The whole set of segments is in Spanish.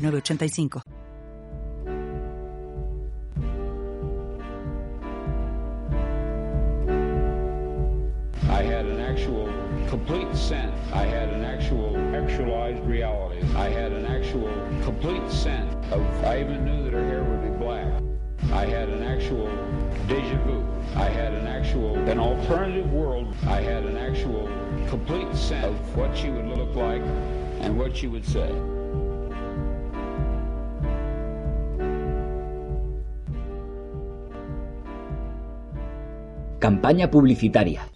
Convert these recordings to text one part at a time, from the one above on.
85 I had an actual complete sense. I had an actual actualized reality. I had an actual complete sense of, I even knew that her hair would be black. I had an actual deja vu. I had an actual, an alternative world. I had an actual complete sense of what she would look like and what she would say. Campaña publicitaria.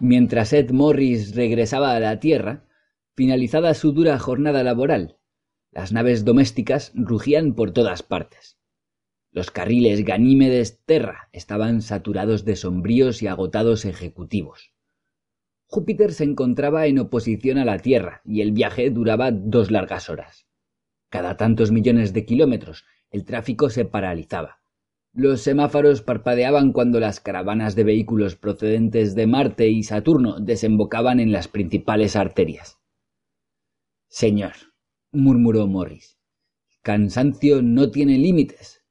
Mientras Ed Morris regresaba a la Tierra, finalizada su dura jornada laboral, las naves domésticas rugían por todas partes. Los carriles Ganímedes Terra estaban saturados de sombríos y agotados ejecutivos. Júpiter se encontraba en oposición a la Tierra y el viaje duraba dos largas horas. Cada tantos millones de kilómetros el tráfico se paralizaba. Los semáforos parpadeaban cuando las caravanas de vehículos procedentes de Marte y Saturno desembocaban en las principales arterias. Señor, murmuró Morris, cansancio no tiene límites.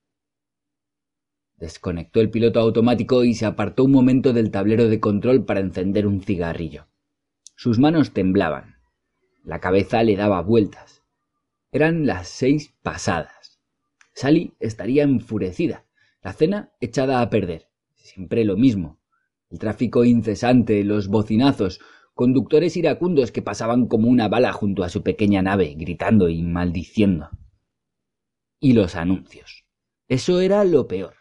Desconectó el piloto automático y se apartó un momento del tablero de control para encender un cigarrillo. Sus manos temblaban. La cabeza le daba vueltas. Eran las seis pasadas. Sally estaría enfurecida la cena echada a perder. Siempre lo mismo. El tráfico incesante, los bocinazos, conductores iracundos que pasaban como una bala junto a su pequeña nave, gritando y maldiciendo. Y los anuncios. Eso era lo peor.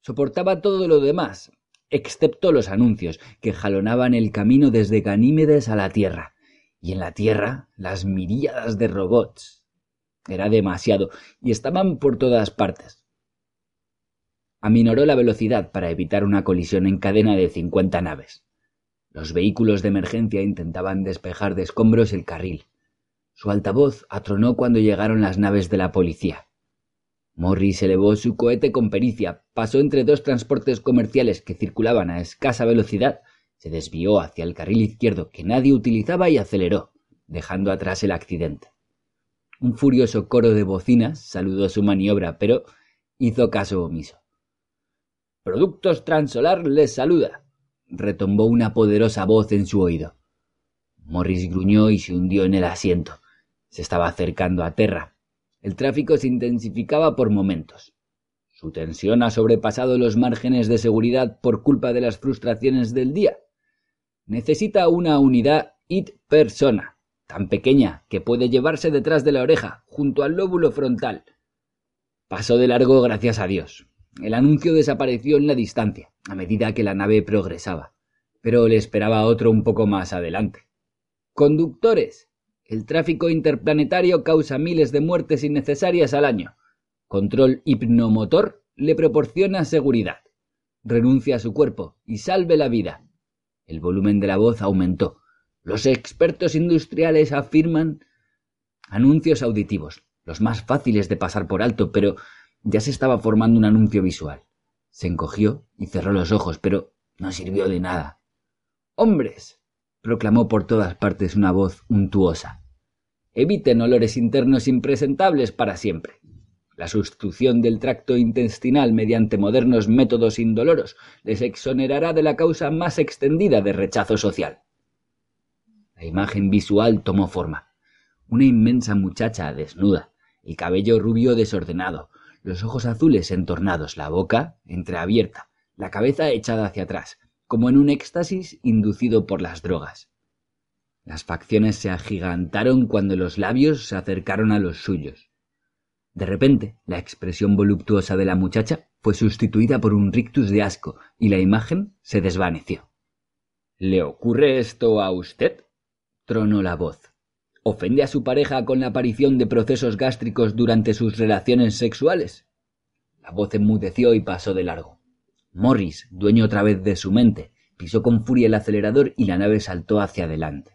Soportaba todo lo demás, excepto los anuncios, que jalonaban el camino desde Ganímedes a la Tierra, y en la Tierra las miríadas de robots. Era demasiado, y estaban por todas partes aminoró la velocidad para evitar una colisión en cadena de cincuenta naves. Los vehículos de emergencia intentaban despejar de escombros el carril. Su altavoz atronó cuando llegaron las naves de la policía. Morris elevó su cohete con pericia, pasó entre dos transportes comerciales que circulaban a escasa velocidad, se desvió hacia el carril izquierdo que nadie utilizaba y aceleró, dejando atrás el accidente. Un furioso coro de bocinas saludó su maniobra, pero hizo caso omiso. Productos Transolar les saluda, retumbó una poderosa voz en su oído. Morris gruñó y se hundió en el asiento. Se estaba acercando a Terra. El tráfico se intensificaba por momentos. Su tensión ha sobrepasado los márgenes de seguridad por culpa de las frustraciones del día. Necesita una unidad IT persona, tan pequeña que puede llevarse detrás de la oreja, junto al lóbulo frontal. Pasó de largo gracias a Dios. El anuncio desapareció en la distancia, a medida que la nave progresaba, pero le esperaba otro un poco más adelante. Conductores. El tráfico interplanetario causa miles de muertes innecesarias al año. Control hipnomotor le proporciona seguridad. Renuncia a su cuerpo y salve la vida. El volumen de la voz aumentó. Los expertos industriales afirman anuncios auditivos, los más fáciles de pasar por alto, pero ya se estaba formando un anuncio visual. Se encogió y cerró los ojos, pero no sirvió de nada. ¡Hombres! proclamó por todas partes una voz untuosa. Eviten olores internos impresentables para siempre. La sustitución del tracto intestinal mediante modernos métodos indoloros les exonerará de la causa más extendida de rechazo social. La imagen visual tomó forma. Una inmensa muchacha desnuda, el cabello rubio desordenado, los ojos azules entornados, la boca entreabierta, la cabeza echada hacia atrás, como en un éxtasis inducido por las drogas. Las facciones se agigantaron cuando los labios se acercaron a los suyos. De repente, la expresión voluptuosa de la muchacha fue sustituida por un rictus de asco y la imagen se desvaneció. ¿Le ocurre esto a usted? tronó la voz. ¿Ofende a su pareja con la aparición de procesos gástricos durante sus relaciones sexuales? La voz enmudeció y pasó de largo. Morris, dueño otra vez de su mente, pisó con furia el acelerador y la nave saltó hacia adelante.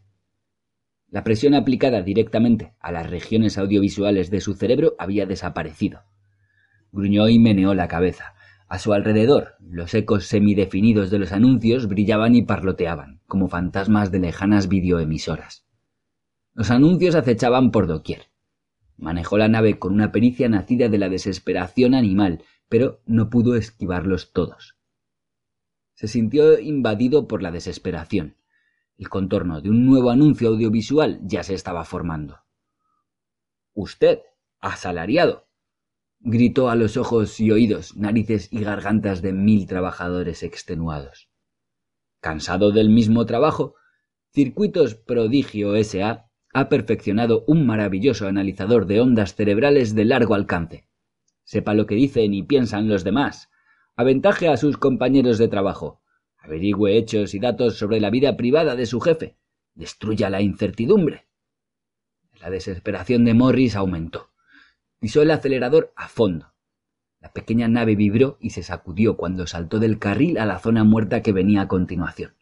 La presión aplicada directamente a las regiones audiovisuales de su cerebro había desaparecido. Gruñó y meneó la cabeza. A su alrededor, los ecos semidefinidos de los anuncios brillaban y parloteaban, como fantasmas de lejanas videoemisoras. Los anuncios acechaban por doquier. Manejó la nave con una pericia nacida de la desesperación animal pero no pudo esquivarlos todos. Se sintió invadido por la desesperación. El contorno de un nuevo anuncio audiovisual ya se estaba formando. Usted, asalariado, gritó a los ojos y oídos, narices y gargantas de mil trabajadores extenuados. Cansado del mismo trabajo, Circuitos Prodigio S.A. ha perfeccionado un maravilloso analizador de ondas cerebrales de largo alcance, sepa lo que dicen y piensan los demás, aventaje a sus compañeros de trabajo, averigüe hechos y datos sobre la vida privada de su jefe, destruya la incertidumbre. La desesperación de Morris aumentó. Pisó el acelerador a fondo. La pequeña nave vibró y se sacudió cuando saltó del carril a la zona muerta que venía a continuación.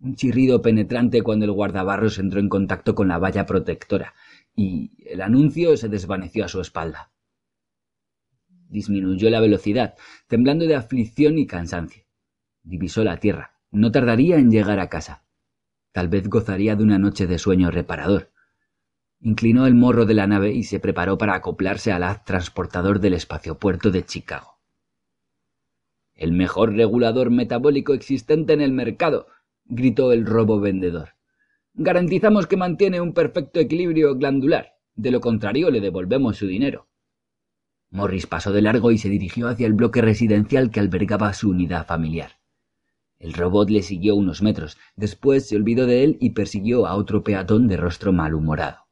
Un chirrido penetrante cuando el guardabarros entró en contacto con la valla protectora, y el anuncio se desvaneció a su espalda disminuyó la velocidad, temblando de aflicción y cansancio. Divisó la tierra. No tardaría en llegar a casa. Tal vez gozaría de una noche de sueño reparador. Inclinó el morro de la nave y se preparó para acoplarse al haz transportador del espaciopuerto de Chicago. El mejor regulador metabólico existente en el mercado, gritó el robo vendedor. Garantizamos que mantiene un perfecto equilibrio glandular. De lo contrario, le devolvemos su dinero. Morris pasó de largo y se dirigió hacia el bloque residencial que albergaba su unidad familiar. El robot le siguió unos metros, después se olvidó de él y persiguió a otro peatón de rostro malhumorado.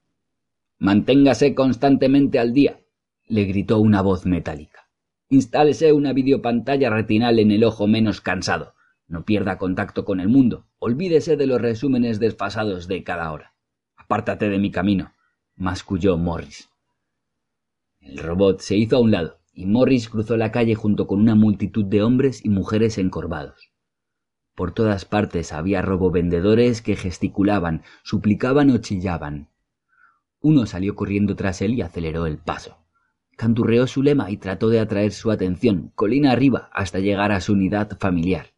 Manténgase constantemente al día, le gritó una voz metálica. Instálese una videopantalla retinal en el ojo menos cansado. No pierda contacto con el mundo. Olvídese de los resúmenes desfasados de cada hora. Apártate de mi camino, masculló Morris. El robot se hizo a un lado y Morris cruzó la calle junto con una multitud de hombres y mujeres encorvados. Por todas partes había robovendedores que gesticulaban, suplicaban o chillaban. Uno salió corriendo tras él y aceleró el paso. Canturreó su lema y trató de atraer su atención, colina arriba, hasta llegar a su unidad familiar.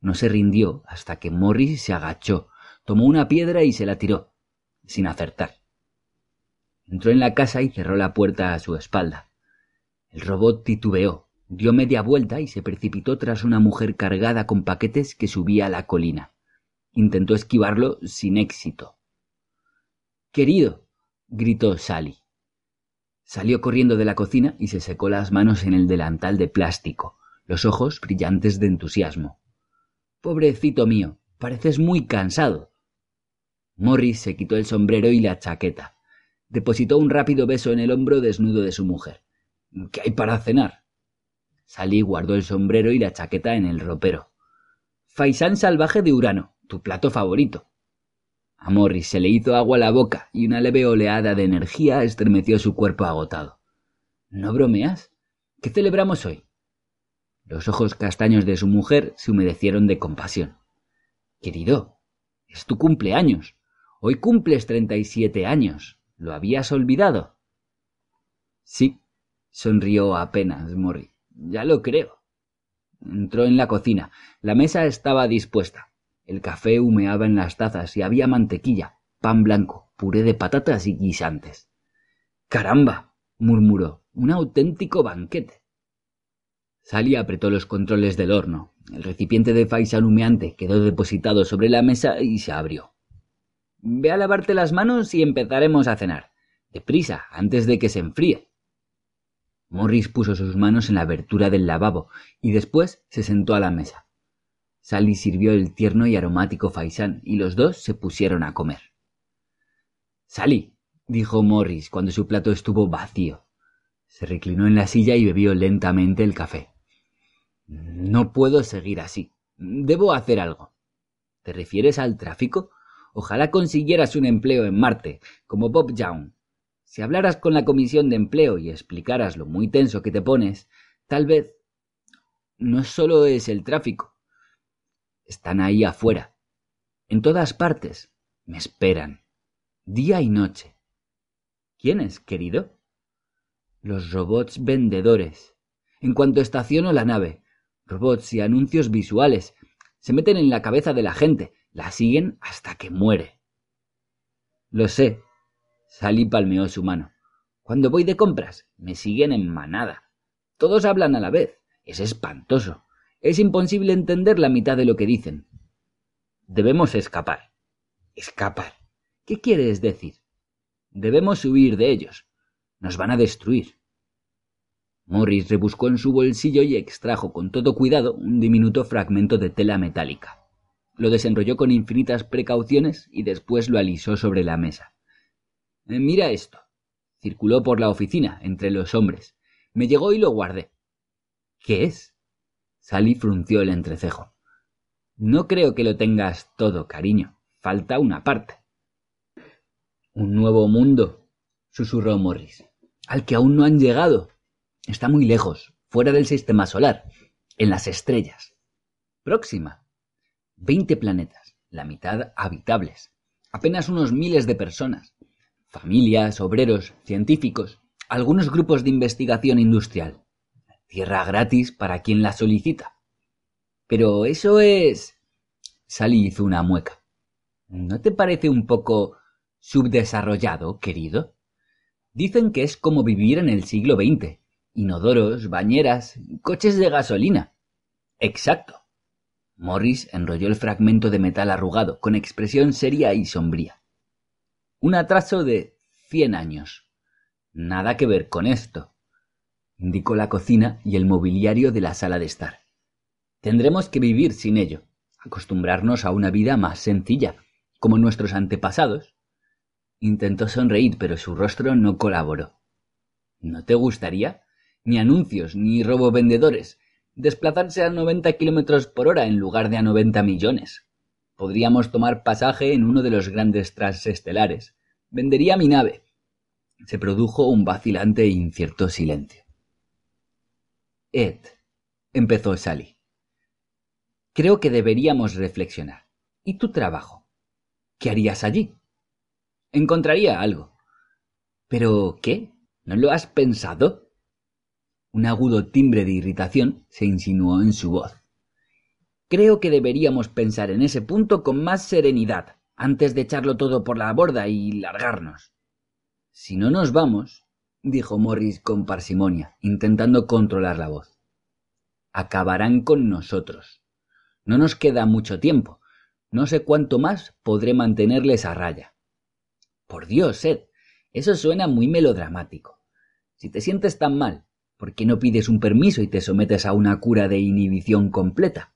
No se rindió hasta que Morris se agachó, tomó una piedra y se la tiró, sin acertar. Entró en la casa y cerró la puerta a su espalda. El robot titubeó, dio media vuelta y se precipitó tras una mujer cargada con paquetes que subía a la colina. Intentó esquivarlo sin éxito. Querido, gritó Sally. Salió corriendo de la cocina y se secó las manos en el delantal de plástico, los ojos brillantes de entusiasmo. Pobrecito mío, pareces muy cansado. Morris se quitó el sombrero y la chaqueta depositó un rápido beso en el hombro desnudo de su mujer. ¿Qué hay para cenar? Salí guardó el sombrero y la chaqueta en el ropero. Faisán salvaje de Urano, tu plato favorito. A Morris se le hizo agua la boca y una leve oleada de energía estremeció su cuerpo agotado. ¿No bromeas? ¿Qué celebramos hoy? Los ojos castaños de su mujer se humedecieron de compasión. Querido, es tu cumpleaños. Hoy cumples treinta y siete años. ¿Lo habías olvidado? Sí, sonrió apenas Morri. Ya lo creo. Entró en la cocina. La mesa estaba dispuesta. El café humeaba en las tazas y había mantequilla, pan blanco, puré de patatas y guisantes. ¡Caramba! murmuró. Un auténtico banquete. Sally apretó los controles del horno. El recipiente de faisán humeante quedó depositado sobre la mesa y se abrió. Ve a lavarte las manos y empezaremos a cenar. Deprisa, antes de que se enfríe. Morris puso sus manos en la abertura del lavabo y después se sentó a la mesa. Sally sirvió el tierno y aromático faisán y los dos se pusieron a comer. Sally, dijo Morris cuando su plato estuvo vacío. Se reclinó en la silla y bebió lentamente el café. No puedo seguir así. Debo hacer algo. ¿Te refieres al tráfico? Ojalá consiguieras un empleo en Marte, como Bob Young. Si hablaras con la comisión de empleo y explicaras lo muy tenso que te pones, tal vez no solo es el tráfico. Están ahí afuera. En todas partes. Me esperan. Día y noche. ¿Quiénes, querido? Los robots vendedores. En cuanto estaciono la nave, robots y anuncios visuales se meten en la cabeza de la gente, la siguen hasta que muere. Lo sé, Sally palmeó su mano. Cuando voy de compras, me siguen en manada. Todos hablan a la vez. Es espantoso. Es imposible entender la mitad de lo que dicen. Debemos escapar. Escapar. ¿Qué quieres decir? Debemos huir de ellos. Nos van a destruir. Morris rebuscó en su bolsillo y extrajo con todo cuidado un diminuto fragmento de tela metálica. Lo desenrolló con infinitas precauciones y después lo alisó sobre la mesa. Eh, mira esto. Circuló por la oficina, entre los hombres. Me llegó y lo guardé. ¿Qué es? Sally frunció el entrecejo. No creo que lo tengas todo, cariño. Falta una parte. Un nuevo mundo, susurró Morris, al que aún no han llegado. Está muy lejos, fuera del sistema solar, en las estrellas. Próxima. Veinte planetas, la mitad habitables. Apenas unos miles de personas familias, obreros, científicos, algunos grupos de investigación industrial. Tierra gratis para quien la solicita. Pero eso es... Sally hizo una mueca. ¿No te parece un poco subdesarrollado, querido? Dicen que es como vivir en el siglo XX. Inodoros, bañeras, coches de gasolina. Exacto. Morris enrolló el fragmento de metal arrugado con expresión seria y sombría. Un atraso de cien años. Nada que ver con esto, indicó la cocina y el mobiliario de la sala de estar. Tendremos que vivir sin ello, acostumbrarnos a una vida más sencilla, como nuestros antepasados. Intentó sonreír, pero su rostro no colaboró. ¿No te gustaría? Ni anuncios, ni robo vendedores. Desplazarse a noventa kilómetros por hora en lugar de a noventa millones. Podríamos tomar pasaje en uno de los grandes transestelares. Vendería mi nave. Se produjo un vacilante e incierto silencio. Ed, empezó Sally. Creo que deberíamos reflexionar. ¿Y tu trabajo? ¿Qué harías allí? Encontraría algo. ¿Pero qué? ¿No lo has pensado? Un agudo timbre de irritación se insinuó en su voz. Creo que deberíamos pensar en ese punto con más serenidad, antes de echarlo todo por la borda y largarnos. Si no nos vamos, dijo Morris con parsimonia, intentando controlar la voz, acabarán con nosotros. No nos queda mucho tiempo. No sé cuánto más podré mantenerles a raya. Por Dios, Ed, eso suena muy melodramático. Si te sientes tan mal, ¿por qué no pides un permiso y te sometes a una cura de inhibición completa?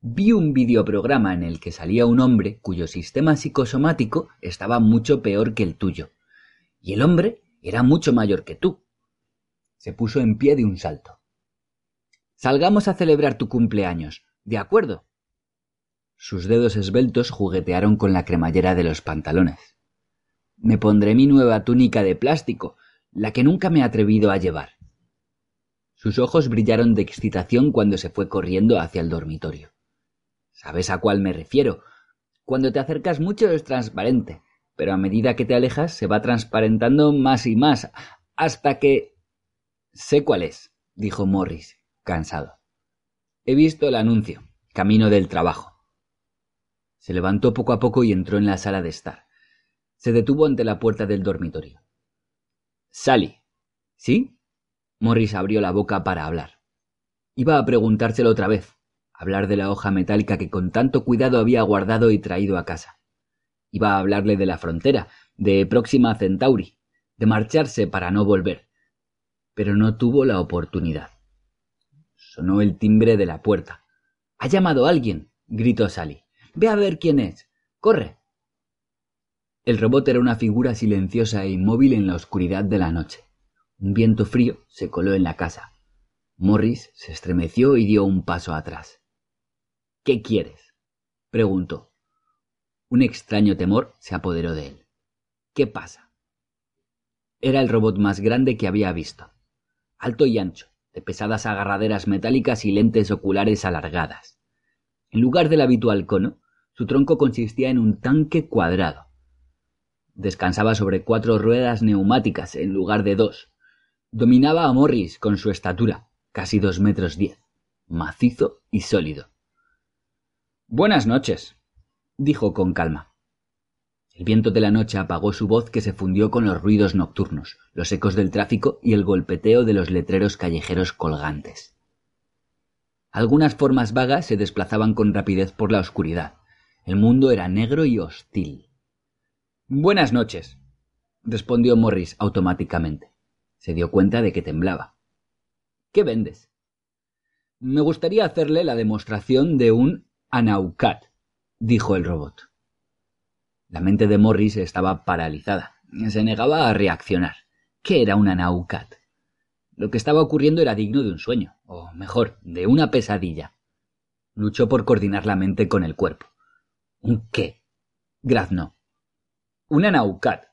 Vi un videoprograma en el que salía un hombre cuyo sistema psicosomático estaba mucho peor que el tuyo. Y el hombre era mucho mayor que tú. Se puso en pie de un salto. Salgamos a celebrar tu cumpleaños. ¿De acuerdo? Sus dedos esbeltos juguetearon con la cremallera de los pantalones. Me pondré mi nueva túnica de plástico, la que nunca me he atrevido a llevar. Sus ojos brillaron de excitación cuando se fue corriendo hacia el dormitorio. ¿Sabes a cuál me refiero? Cuando te acercas mucho es transparente, pero a medida que te alejas se va transparentando más y más, hasta que... Sé cuál es, dijo Morris, cansado. He visto el anuncio, camino del trabajo. Se levantó poco a poco y entró en la sala de estar. Se detuvo ante la puerta del dormitorio. Sally. ¿Sí? Morris abrió la boca para hablar. Iba a preguntárselo otra vez, hablar de la hoja metálica que con tanto cuidado había guardado y traído a casa. Iba a hablarle de la frontera, de Próxima Centauri, de marcharse para no volver, pero no tuvo la oportunidad. Sonó el timbre de la puerta. Ha llamado alguien, gritó Sally. Ve a ver quién es. Corre. El robot era una figura silenciosa e inmóvil en la oscuridad de la noche. Un viento frío se coló en la casa. Morris se estremeció y dio un paso atrás. ¿Qué quieres? preguntó. Un extraño temor se apoderó de él. ¿Qué pasa? Era el robot más grande que había visto. Alto y ancho, de pesadas agarraderas metálicas y lentes oculares alargadas. En lugar del habitual cono, su tronco consistía en un tanque cuadrado. Descansaba sobre cuatro ruedas neumáticas en lugar de dos. Dominaba a Morris con su estatura, casi dos metros diez, macizo y sólido. Buenas noches, dijo con calma. El viento de la noche apagó su voz que se fundió con los ruidos nocturnos, los ecos del tráfico y el golpeteo de los letreros callejeros colgantes. Algunas formas vagas se desplazaban con rapidez por la oscuridad. El mundo era negro y hostil. Buenas noches, respondió Morris automáticamente. Se dio cuenta de que temblaba. ¿Qué vendes? Me gustaría hacerle la demostración de un Anaucat, dijo el robot. La mente de Morris estaba paralizada. Se negaba a reaccionar. ¿Qué era un Anaucat? Lo que estaba ocurriendo era digno de un sueño, o mejor, de una pesadilla. Luchó por coordinar la mente con el cuerpo. ¿Un qué? Graznó. Un Anaucat.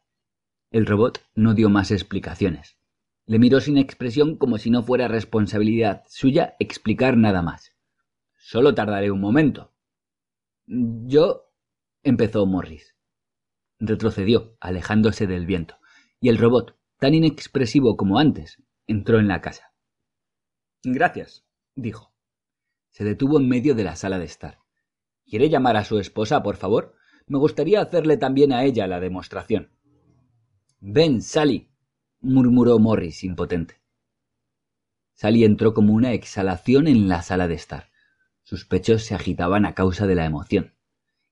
El robot no dio más explicaciones. Le miró sin expresión como si no fuera responsabilidad suya explicar nada más. Solo tardaré un momento. Yo. empezó Morris. Retrocedió, alejándose del viento, y el robot, tan inexpresivo como antes, entró en la casa. Gracias, dijo. Se detuvo en medio de la sala de estar. ¿Quiere llamar a su esposa, por favor? Me gustaría hacerle también a ella la demostración. Ven, Sally, murmuró Morris impotente. Sally entró como una exhalación en la sala de estar. Sus pechos se agitaban a causa de la emoción.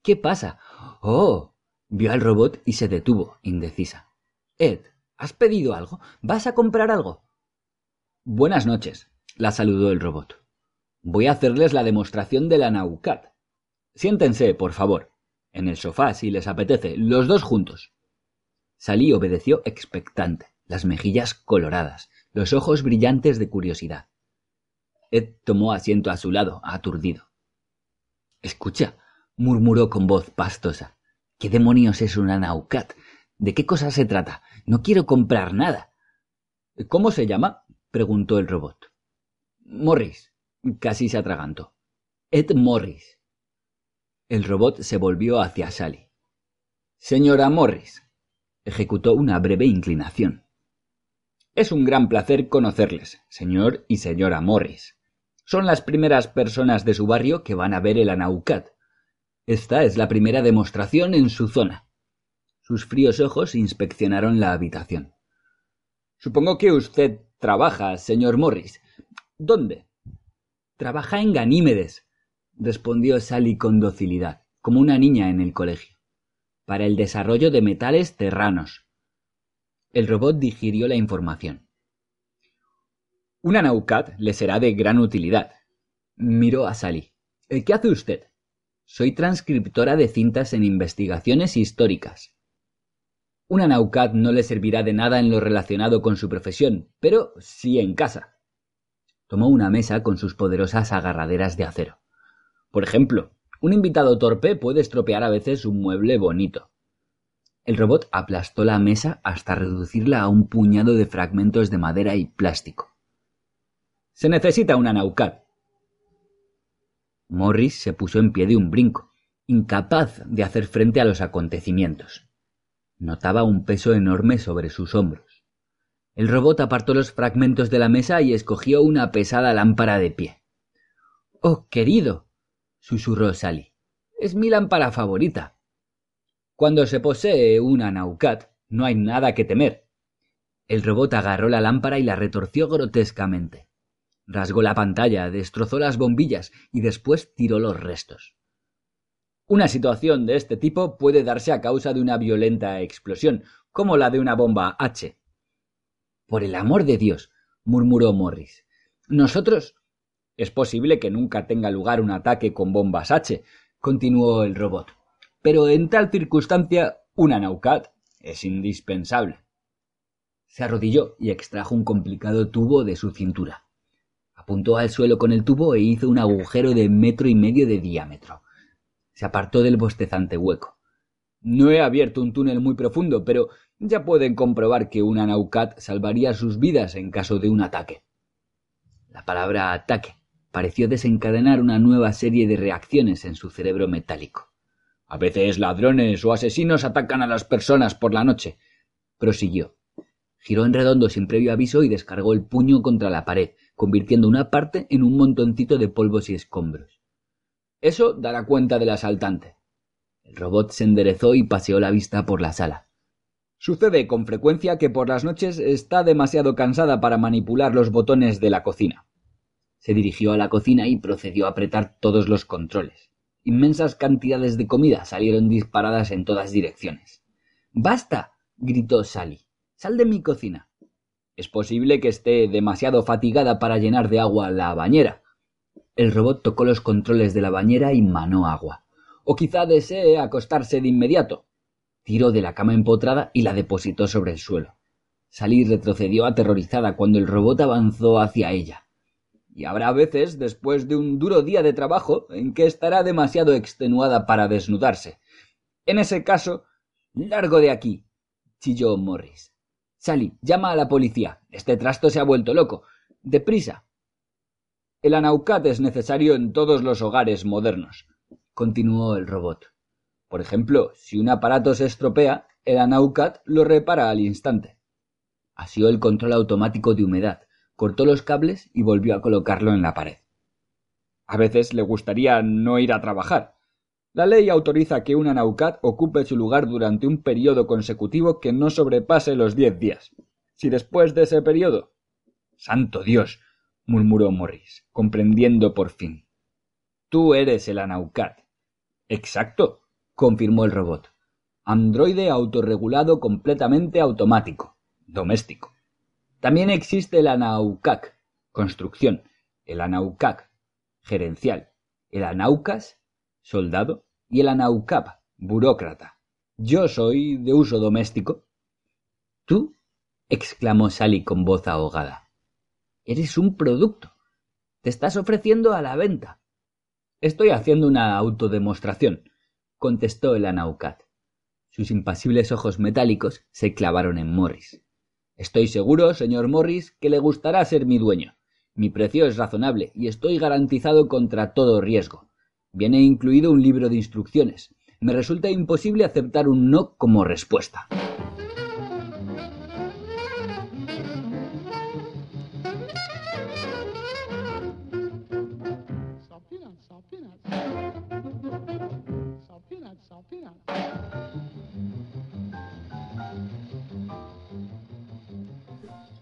¿Qué pasa? Oh. vio al robot y se detuvo, indecisa. Ed, ¿has pedido algo? ¿Vas a comprar algo? Buenas noches, la saludó el robot. Voy a hacerles la demostración de la Naucat. Siéntense, por favor. En el sofá, si les apetece, los dos juntos. Salí obedeció expectante las mejillas coloradas, los ojos brillantes de curiosidad. Ed tomó asiento a su lado, aturdido. Escucha, murmuró con voz pastosa. ¿Qué demonios es una Naucat? ¿De qué cosa se trata? No quiero comprar nada. ¿Cómo se llama? preguntó el robot. Morris. Casi se atragantó. Ed Morris. El robot se volvió hacia Sally. Señora Morris. Ejecutó una breve inclinación. Es un gran placer conocerles, señor y señora Morris. Son las primeras personas de su barrio que van a ver el Anaucat. Esta es la primera demostración en su zona. Sus fríos ojos inspeccionaron la habitación. Supongo que usted trabaja, señor Morris. ¿Dónde? Trabaja en Ganímedes, respondió Sally con docilidad, como una niña en el colegio, para el desarrollo de metales terranos. El robot digirió la información. Una Naucat le será de gran utilidad. Miró a Sally. ¿Qué hace usted? Soy transcriptora de cintas en investigaciones históricas. Una Naucat no le servirá de nada en lo relacionado con su profesión, pero sí en casa. Tomó una mesa con sus poderosas agarraderas de acero. Por ejemplo, un invitado torpe puede estropear a veces un mueble bonito. El robot aplastó la mesa hasta reducirla a un puñado de fragmentos de madera y plástico. Se necesita una Naucat. Morris se puso en pie de un brinco, incapaz de hacer frente a los acontecimientos. Notaba un peso enorme sobre sus hombros. El robot apartó los fragmentos de la mesa y escogió una pesada lámpara de pie. Oh, querido, susurró Sally. Es mi lámpara favorita. Cuando se posee una Naucat, no hay nada que temer. El robot agarró la lámpara y la retorció grotescamente. Rasgó la pantalla, destrozó las bombillas y después tiró los restos. Una situación de este tipo puede darse a causa de una violenta explosión, como la de una bomba H, Por el amor de Dios, murmuró Morris. Nosotros. Es posible que nunca tenga lugar un ataque con bombas H, continuó el robot. Pero en tal circunstancia, una Naucat es indispensable. Se arrodilló y extrajo un complicado tubo de su cintura. Apuntó al suelo con el tubo e hizo un agujero de metro y medio de diámetro. Se apartó del bostezante hueco. No he abierto un túnel muy profundo, pero ya pueden comprobar que una Naucat salvaría sus vidas en caso de un ataque. La palabra ataque pareció desencadenar una nueva serie de reacciones en su cerebro metálico. A veces ladrones o asesinos atacan a las personas por la noche. Prosiguió. Giró en redondo sin previo aviso y descargó el puño contra la pared, convirtiendo una parte en un montoncito de polvos y escombros. Eso dará cuenta del asaltante. El robot se enderezó y paseó la vista por la sala. Sucede con frecuencia que por las noches está demasiado cansada para manipular los botones de la cocina. Se dirigió a la cocina y procedió a apretar todos los controles. Inmensas cantidades de comida salieron disparadas en todas direcciones. ¡Basta! gritó Sally. Sal de mi cocina. Es posible que esté demasiado fatigada para llenar de agua la bañera. El robot tocó los controles de la bañera y manó agua. O quizá desee acostarse de inmediato. Tiró de la cama empotrada y la depositó sobre el suelo. Sally retrocedió aterrorizada cuando el robot avanzó hacia ella. Y habrá veces, después de un duro día de trabajo, en que estará demasiado extenuada para desnudarse. En ese caso, largo de aquí, chilló Morris. Sally, llama a la policía. Este trasto se ha vuelto loco. Deprisa. El anaucat es necesario en todos los hogares modernos, continuó el robot. Por ejemplo, si un aparato se estropea, el anaucat lo repara al instante. Asió el control automático de humedad, cortó los cables y volvió a colocarlo en la pared. A veces le gustaría no ir a trabajar. La ley autoriza que un anaucat ocupe su lugar durante un periodo consecutivo que no sobrepase los diez días. Si después de ese periodo. Santo Dios murmuró Morris, comprendiendo por fin. Tú eres el Anaucat. Exacto, confirmó el robot. Androide autorregulado completamente automático, doméstico. También existe el Anaucac, construcción, el Anaucac, gerencial, el Anaucas, soldado, y el Anaucap, burócrata. Yo soy de uso doméstico. ¿Tú? exclamó Sally con voz ahogada. Eres un producto. Te estás ofreciendo a la venta. Estoy haciendo una autodemostración, contestó el Anaucat. Sus impasibles ojos metálicos se clavaron en Morris. Estoy seguro, señor Morris, que le gustará ser mi dueño. Mi precio es razonable y estoy garantizado contra todo riesgo. Viene incluido un libro de instrucciones. Me resulta imposible aceptar un no como respuesta.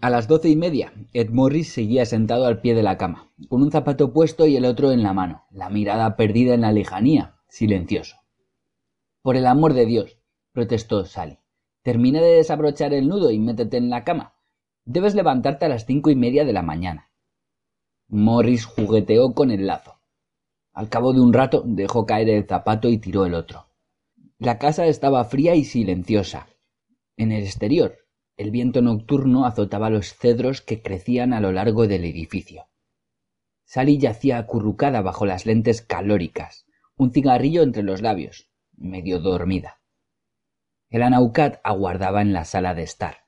A las doce y media, Ed Morris seguía sentado al pie de la cama, con un zapato puesto y el otro en la mano, la mirada perdida en la lejanía, silencioso. Por el amor de Dios, protestó Sally. Termina de desabrochar el nudo y métete en la cama. Debes levantarte a las cinco y media de la mañana. Morris jugueteó con el lazo. Al cabo de un rato dejó caer el zapato y tiró el otro. La casa estaba fría y silenciosa. En el exterior, el viento nocturno azotaba los cedros que crecían a lo largo del edificio. Sally yacía acurrucada bajo las lentes calóricas, un cigarrillo entre los labios, medio dormida. El Anaucat aguardaba en la sala de estar.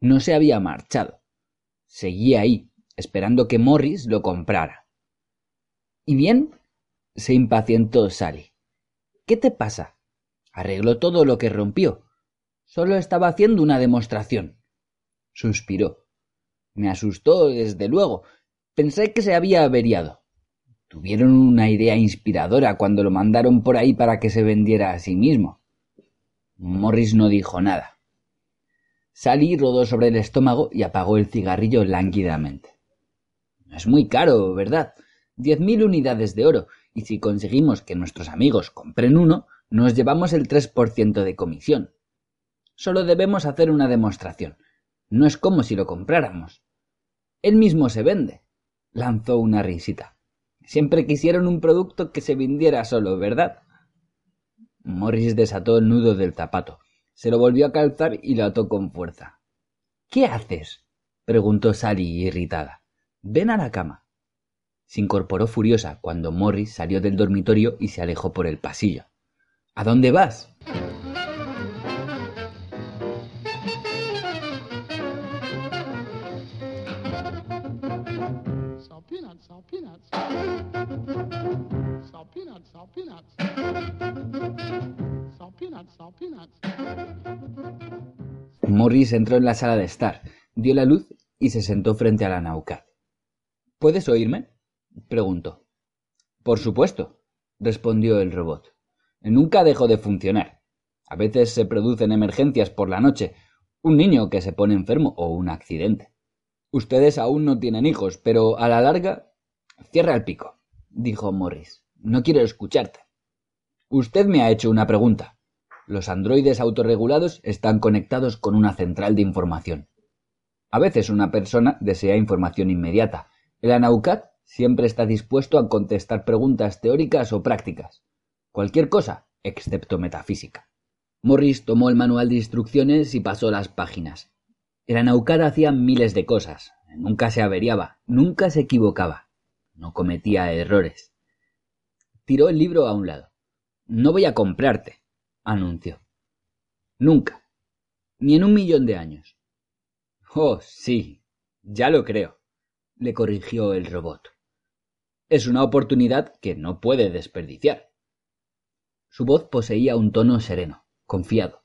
No se había marchado. Seguía ahí, esperando que Morris lo comprara. ¿Y bien? se impacientó Sally. ¿Qué te pasa? Arregló todo lo que rompió. Solo estaba haciendo una demostración. Suspiró. Me asustó, desde luego. Pensé que se había averiado. Tuvieron una idea inspiradora cuando lo mandaron por ahí para que se vendiera a sí mismo. Morris no dijo nada. Sally rodó sobre el estómago y apagó el cigarrillo lánguidamente. Es muy caro, ¿verdad? Diez mil unidades de oro, y si conseguimos que nuestros amigos compren uno, nos llevamos el tres por ciento de comisión. Solo debemos hacer una demostración. No es como si lo compráramos. Él mismo se vende. Lanzó una risita. Siempre quisieron un producto que se vendiera solo, ¿verdad? Morris desató el nudo del zapato. Se lo volvió a calzar y lo ató con fuerza. ¿Qué haces? preguntó Sally irritada. Ven a la cama. Se incorporó furiosa cuando Morris salió del dormitorio y se alejó por el pasillo. ¿A dónde vas? Morris entró en la sala de estar, dio la luz y se sentó frente a la Naucat. ¿Puedes oírme? preguntó. Por supuesto, respondió el robot. Nunca dejo de funcionar. A veces se producen emergencias por la noche, un niño que se pone enfermo o un accidente. Ustedes aún no tienen hijos, pero a la larga. Cierra el pico, dijo Morris. No quiero escucharte. Usted me ha hecho una pregunta. Los androides autorregulados están conectados con una central de información. A veces una persona desea información inmediata. El Anaucat siempre está dispuesto a contestar preguntas teóricas o prácticas. Cualquier cosa, excepto metafísica. Morris tomó el manual de instrucciones y pasó las páginas. El Anaucat hacía miles de cosas. Nunca se averiaba, nunca se equivocaba. No cometía errores. Tiró el libro a un lado. No voy a comprarte, anunció. Nunca. Ni en un millón de años. Oh, sí. Ya lo creo, le corrigió el robot. Es una oportunidad que no puede desperdiciar. Su voz poseía un tono sereno, confiado.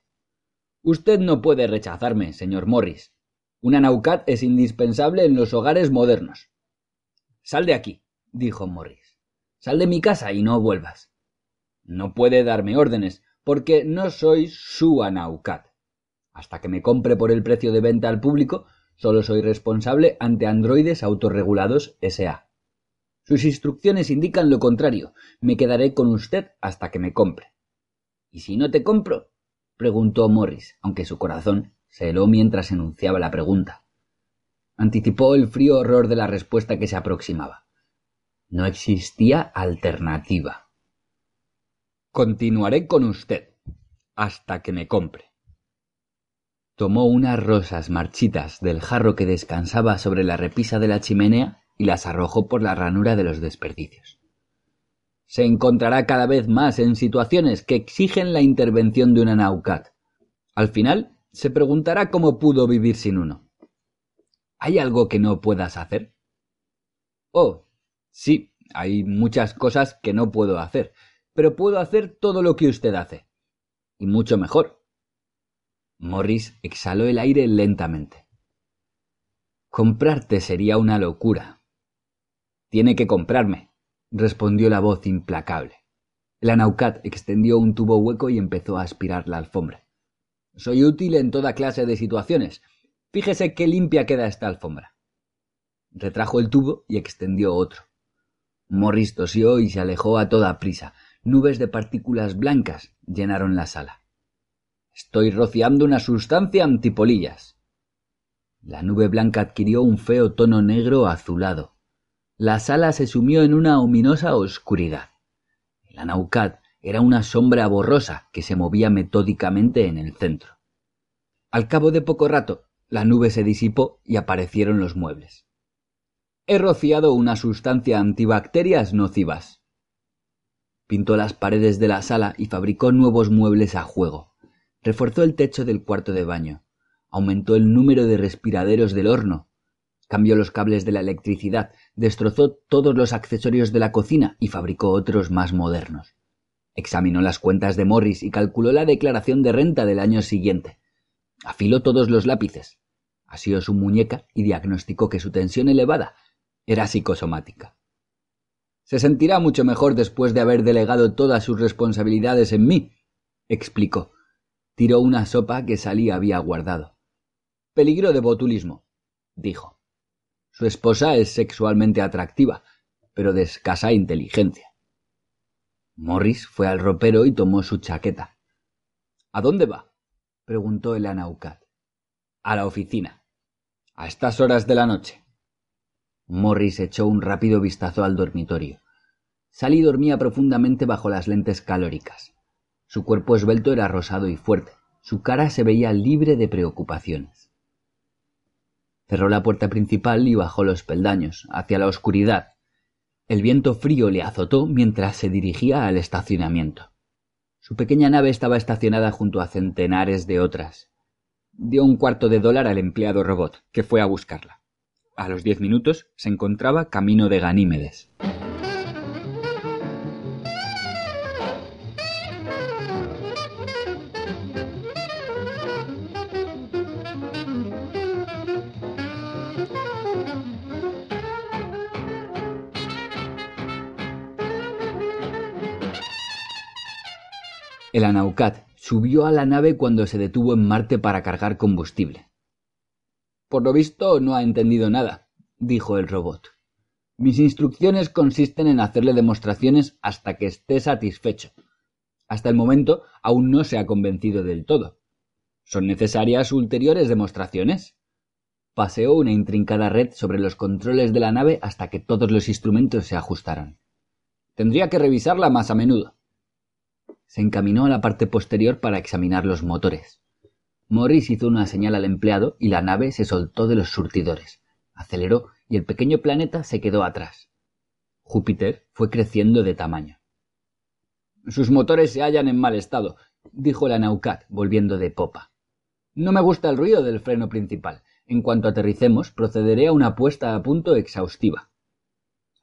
Usted no puede rechazarme, señor Morris. Una Naucat es indispensable en los hogares modernos. Sal de aquí, dijo Morris. Sal de mi casa y no vuelvas. No puede darme órdenes, porque no soy su Anaucat. Hasta que me compre por el precio de venta al público, solo soy responsable ante androides autorregulados S.A. Sus instrucciones indican lo contrario. Me quedaré con usted hasta que me compre. ¿Y si no te compro? preguntó Morris, aunque su corazón se heló mientras enunciaba la pregunta. Anticipó el frío horror de la respuesta que se aproximaba. No existía alternativa. Continuaré con usted hasta que me compre. Tomó unas rosas marchitas del jarro que descansaba sobre la repisa de la chimenea y las arrojó por la ranura de los desperdicios. Se encontrará cada vez más en situaciones que exigen la intervención de una Naucat. Al final, se preguntará cómo pudo vivir sin uno. ¿Hay algo que no puedas hacer? Oh, sí, hay muchas cosas que no puedo hacer, pero puedo hacer todo lo que usted hace. Y mucho mejor. Morris exhaló el aire lentamente. Comprarte sería una locura. Tiene que comprarme, respondió la voz implacable. El Anaucat extendió un tubo hueco y empezó a aspirar la alfombra. Soy útil en toda clase de situaciones. Fíjese qué limpia queda esta alfombra. Retrajo el tubo y extendió otro. Morris tosió y se alejó a toda prisa, Nubes de partículas blancas llenaron la sala. Estoy rociando una sustancia antipolillas. La nube blanca adquirió un feo tono negro azulado. La sala se sumió en una ominosa oscuridad. El Anaucat era una sombra borrosa que se movía metódicamente en el centro. Al cabo de poco rato, la nube se disipó y aparecieron los muebles. He rociado una sustancia antibacterias nocivas, Pintó las paredes de la sala y fabricó nuevos muebles a juego. Reforzó el techo del cuarto de baño. Aumentó el número de respiraderos del horno. Cambió los cables de la electricidad, destrozó todos los accesorios de la cocina y fabricó otros más modernos. Examinó las cuentas de Morris y calculó la declaración de renta del año siguiente. Afiló todos los lápices. Asió su muñeca y diagnosticó que su tensión elevada era psicosomática. Se sentirá mucho mejor después de haber delegado todas sus responsabilidades en mí, explicó. Tiró una sopa que Salí había guardado. Peligro de botulismo, dijo. Su esposa es sexualmente atractiva, pero de escasa inteligencia. Morris fue al ropero y tomó su chaqueta. ¿A dónde va? preguntó el Anaucat. A la oficina, A estas horas de la noche. Morris echó un rápido vistazo al dormitorio. Sally dormía profundamente bajo las lentes calóricas. Su cuerpo esbelto era rosado y fuerte. Su cara se veía libre de preocupaciones. Cerró la puerta principal y bajó los peldaños, hacia la oscuridad. El viento frío le azotó mientras se dirigía al estacionamiento. Su pequeña nave estaba estacionada junto a centenares de otras. Dio un cuarto de dólar al empleado robot, que fue a buscarla. A los diez minutos se encontraba camino de Ganímedes. El Anaucat subió a la nave cuando se detuvo en Marte para cargar combustible. Por lo visto no ha entendido nada, dijo el robot. Mis instrucciones consisten en hacerle demostraciones hasta que esté satisfecho. Hasta el momento aún no se ha convencido del todo. ¿Son necesarias ulteriores demostraciones? Paseó una intrincada red sobre los controles de la nave hasta que todos los instrumentos se ajustaran. Tendría que revisarla más a menudo se encaminó a la parte posterior para examinar los motores. Morris hizo una señal al empleado y la nave se soltó de los surtidores. Aceleró y el pequeño planeta se quedó atrás. Júpiter fue creciendo de tamaño. Sus motores se hallan en mal estado, dijo la Naucat, volviendo de popa. No me gusta el ruido del freno principal. En cuanto aterricemos, procederé a una puesta a punto exhaustiva.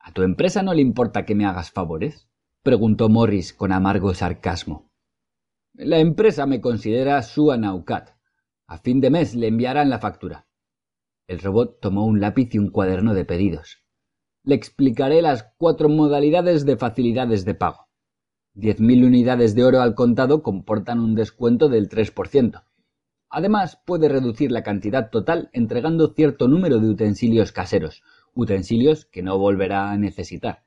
¿A tu empresa no le importa que me hagas favores? preguntó Morris con amargo sarcasmo. La empresa me considera su Anaucat. A fin de mes le enviarán la factura. El robot tomó un lápiz y un cuaderno de pedidos. Le explicaré las cuatro modalidades de facilidades de pago. Diez mil unidades de oro al contado comportan un descuento del tres por ciento. Además, puede reducir la cantidad total entregando cierto número de utensilios caseros, utensilios que no volverá a necesitar.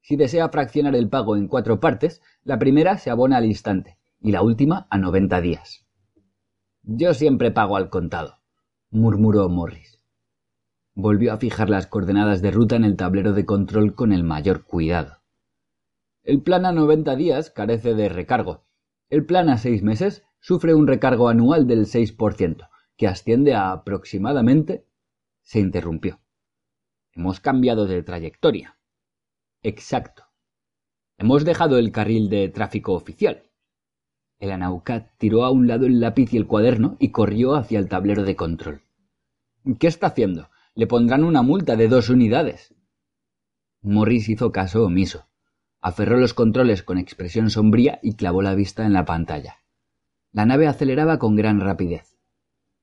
Si desea fraccionar el pago en cuatro partes, la primera se abona al instante y la última a noventa días. Yo siempre pago al contado, murmuró Morris. Volvió a fijar las coordenadas de ruta en el tablero de control con el mayor cuidado. El plan a noventa días carece de recargo. El plan a seis meses sufre un recargo anual del seis por ciento, que asciende a aproximadamente. se interrumpió. Hemos cambiado de trayectoria. Exacto. Hemos dejado el carril de tráfico oficial. El Anaucat tiró a un lado el lápiz y el cuaderno y corrió hacia el tablero de control. ¿Qué está haciendo? Le pondrán una multa de dos unidades. Morris hizo caso omiso. Aferró los controles con expresión sombría y clavó la vista en la pantalla. La nave aceleraba con gran rapidez.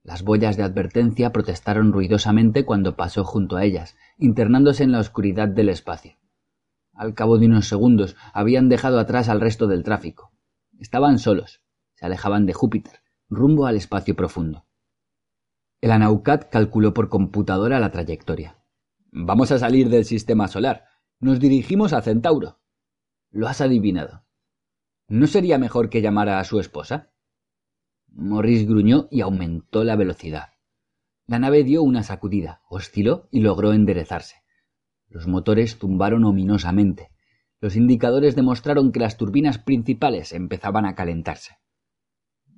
Las boyas de advertencia protestaron ruidosamente cuando pasó junto a ellas, internándose en la oscuridad del espacio. Al cabo de unos segundos habían dejado atrás al resto del tráfico. Estaban solos. Se alejaban de Júpiter, rumbo al espacio profundo. El Anaucat calculó por computadora la trayectoria. Vamos a salir del sistema solar. Nos dirigimos a Centauro. Lo has adivinado. ¿No sería mejor que llamara a su esposa? Morris gruñó y aumentó la velocidad. La nave dio una sacudida, osciló y logró enderezarse. Los motores tumbaron ominosamente. Los indicadores demostraron que las turbinas principales empezaban a calentarse.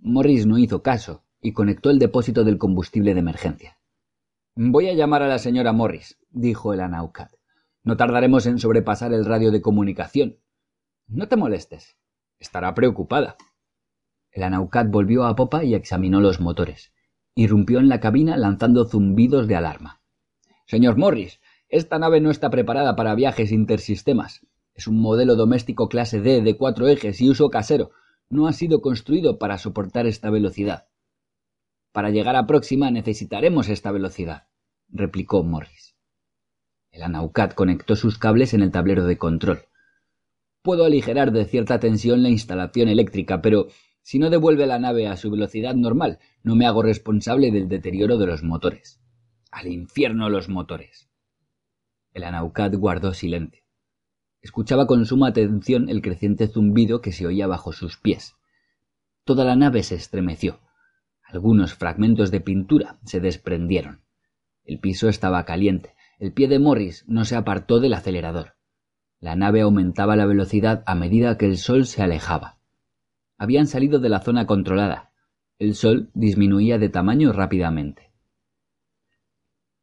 Morris no hizo caso y conectó el depósito del combustible de emergencia. Voy a llamar a la señora Morris, dijo el Anaucat. No tardaremos en sobrepasar el radio de comunicación. No te molestes. Estará preocupada. El Anaucat volvió a popa y examinó los motores. Irrumpió en la cabina lanzando zumbidos de alarma. Señor Morris, esta nave no está preparada para viajes intersistemas. Es un modelo doméstico clase D de cuatro ejes y uso casero. No ha sido construido para soportar esta velocidad. Para llegar a Próxima necesitaremos esta velocidad, replicó Morris. El Anaucat conectó sus cables en el tablero de control. Puedo aligerar de cierta tensión la instalación eléctrica, pero si no devuelve la nave a su velocidad normal, no me hago responsable del deterioro de los motores. Al infierno los motores. El Anaucat guardó silencio. Escuchaba con suma atención el creciente zumbido que se oía bajo sus pies. Toda la nave se estremeció. Algunos fragmentos de pintura se desprendieron. El piso estaba caliente. El pie de Morris no se apartó del acelerador. La nave aumentaba la velocidad a medida que el sol se alejaba. Habían salido de la zona controlada. El sol disminuía de tamaño rápidamente.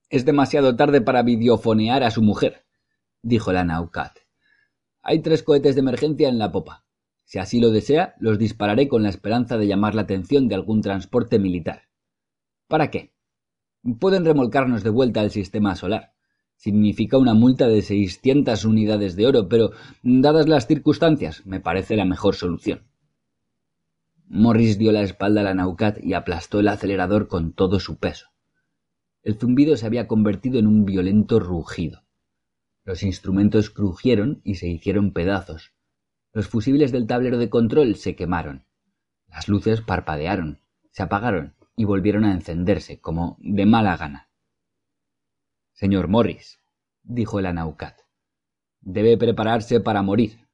Es demasiado tarde para videofonear a su mujer, dijo la Naucat. Hay tres cohetes de emergencia en la popa. Si así lo desea, los dispararé con la esperanza de llamar la atención de algún transporte militar. ¿Para qué? Pueden remolcarnos de vuelta al sistema solar. Significa una multa de seiscientas unidades de oro, pero dadas las circunstancias, me parece la mejor solución. Morris dio la espalda a la Naucat y aplastó el acelerador con todo su peso. El zumbido se había convertido en un violento rugido. Los instrumentos crujieron y se hicieron pedazos. Los fusibles del tablero de control se quemaron. Las luces parpadearon, se apagaron y volvieron a encenderse, como de mala gana. Señor Morris, dijo el Anaucat, debe prepararse para morir.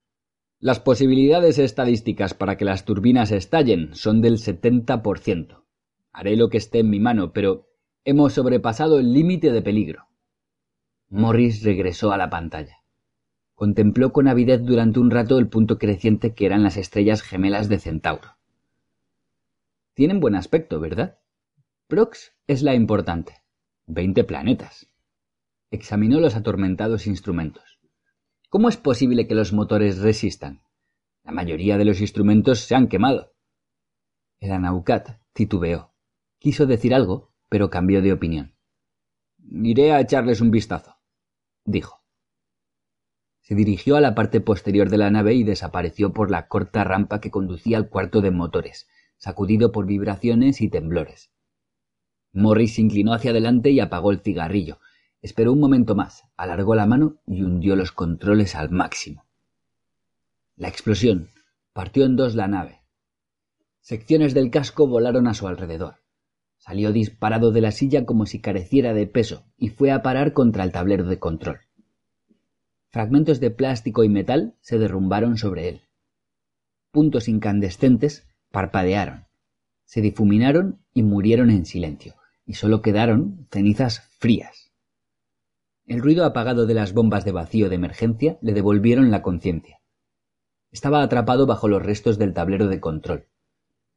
Las posibilidades estadísticas para que las turbinas estallen son del setenta por ciento. Haré lo que esté en mi mano, pero Hemos sobrepasado el límite de peligro. Morris regresó a la pantalla. Contempló con avidez durante un rato el punto creciente que eran las estrellas gemelas de Centauro. Tienen buen aspecto, ¿verdad? Prox es la importante. Veinte planetas. Examinó los atormentados instrumentos. ¿Cómo es posible que los motores resistan? La mayoría de los instrumentos se han quemado. El Anaucat titubeó. Quiso decir algo, pero cambió de opinión. Iré a echarles un vistazo, dijo. Se dirigió a la parte posterior de la nave y desapareció por la corta rampa que conducía al cuarto de motores, sacudido por vibraciones y temblores. Morris se inclinó hacia adelante y apagó el cigarrillo. Esperó un momento más, alargó la mano y hundió los controles al máximo. La explosión partió en dos la nave. Secciones del casco volaron a su alrededor. Salió disparado de la silla como si careciera de peso y fue a parar contra el tablero de control. Fragmentos de plástico y metal se derrumbaron sobre él. Puntos incandescentes parpadearon, se difuminaron y murieron en silencio, y solo quedaron cenizas frías. El ruido apagado de las bombas de vacío de emergencia le devolvieron la conciencia. Estaba atrapado bajo los restos del tablero de control.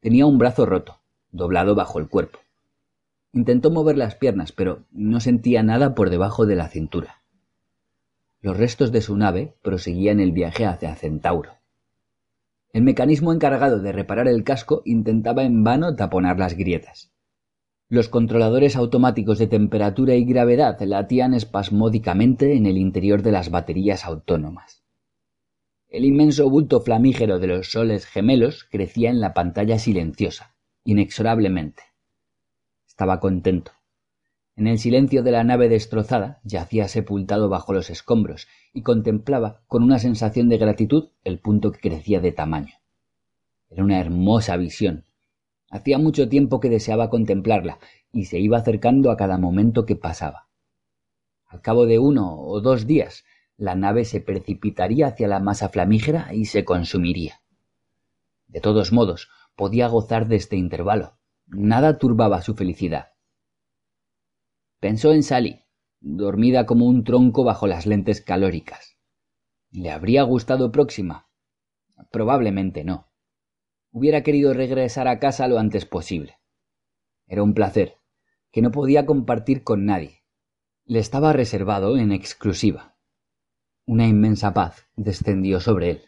Tenía un brazo roto, doblado bajo el cuerpo. Intentó mover las piernas, pero no sentía nada por debajo de la cintura. Los restos de su nave proseguían el viaje hacia Centauro. El mecanismo encargado de reparar el casco intentaba en vano taponar las grietas. Los controladores automáticos de temperatura y gravedad latían espasmódicamente en el interior de las baterías autónomas. El inmenso bulto flamígero de los soles gemelos crecía en la pantalla silenciosa, inexorablemente. Estaba contento. En el silencio de la nave destrozada yacía sepultado bajo los escombros y contemplaba con una sensación de gratitud el punto que crecía de tamaño. Era una hermosa visión. Hacía mucho tiempo que deseaba contemplarla y se iba acercando a cada momento que pasaba. Al cabo de uno o dos días, la nave se precipitaría hacia la masa flamígera y se consumiría. De todos modos, podía gozar de este intervalo. Nada turbaba su felicidad. Pensó en Sally, dormida como un tronco bajo las lentes calóricas. ¿Le habría gustado Próxima? Probablemente no. Hubiera querido regresar a casa lo antes posible. Era un placer, que no podía compartir con nadie. Le estaba reservado en exclusiva. Una inmensa paz descendió sobre él.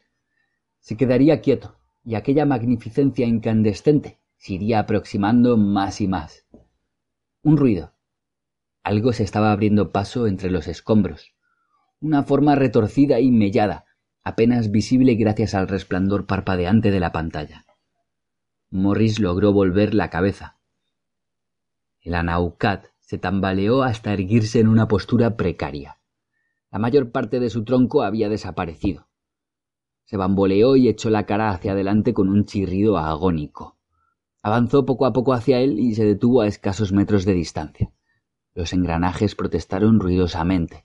Se quedaría quieto, y aquella magnificencia incandescente se iría aproximando más y más. Un ruido. Algo se estaba abriendo paso entre los escombros. Una forma retorcida y mellada, apenas visible gracias al resplandor parpadeante de la pantalla. Morris logró volver la cabeza. El Anaucat se tambaleó hasta erguirse en una postura precaria. La mayor parte de su tronco había desaparecido. Se bamboleó y echó la cara hacia adelante con un chirrido agónico. Avanzó poco a poco hacia él y se detuvo a escasos metros de distancia. Los engranajes protestaron ruidosamente.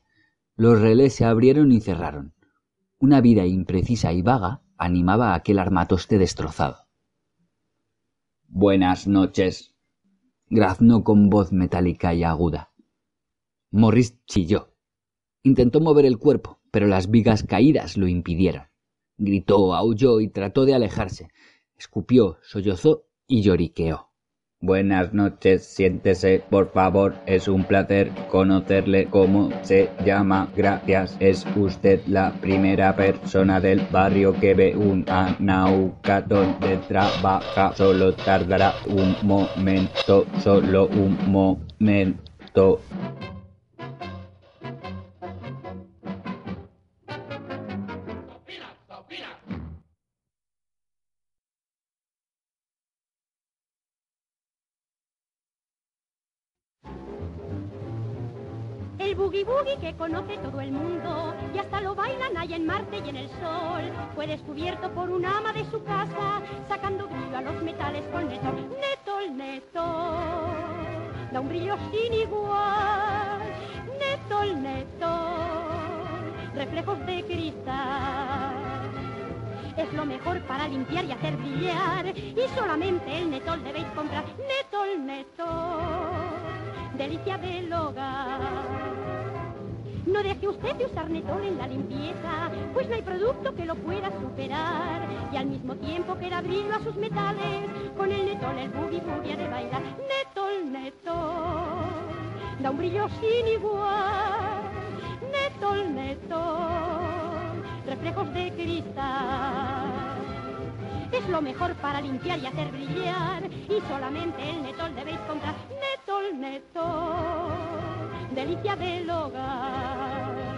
Los relés se abrieron y cerraron. Una vida imprecisa y vaga animaba a aquel armatoste destrozado. Buenas noches, graznó con voz metálica y aguda. Morris chilló. Intentó mover el cuerpo, pero las vigas caídas lo impidieron. Gritó, aulló y trató de alejarse. Escupió, sollozó y lloriqueó. Buenas noches, siéntese, por favor. Es un placer conocerle. ¿Cómo se llama? Gracias. Es usted la primera persona del barrio que ve un anauca donde trabaja. Solo tardará un momento, solo un momento. El boogie boogie que conoce todo el mundo y hasta lo bailan allá en Marte y en el Sol. Fue descubierto por un ama de su casa, sacando brillo a los metales con netol, netol, netol. Da un brillo sin igual, netol, netol. Reflejos de cristal. Es lo mejor para limpiar y hacer brillar. Y solamente el netol debéis comprar. Netol, netol. Delicia del hogar. No deje usted de usar Netol en la limpieza, pues no hay producto que lo pueda superar. Y al mismo tiempo que da brillo a sus metales, con el Netol el boogie boogie de bailar. Netol, Netol, da un brillo sin igual. Netol, Netol, reflejos de cristal. Es lo mejor para limpiar y hacer brillar. Y solamente el Netol debéis comprar. Netol, delicia del hogar.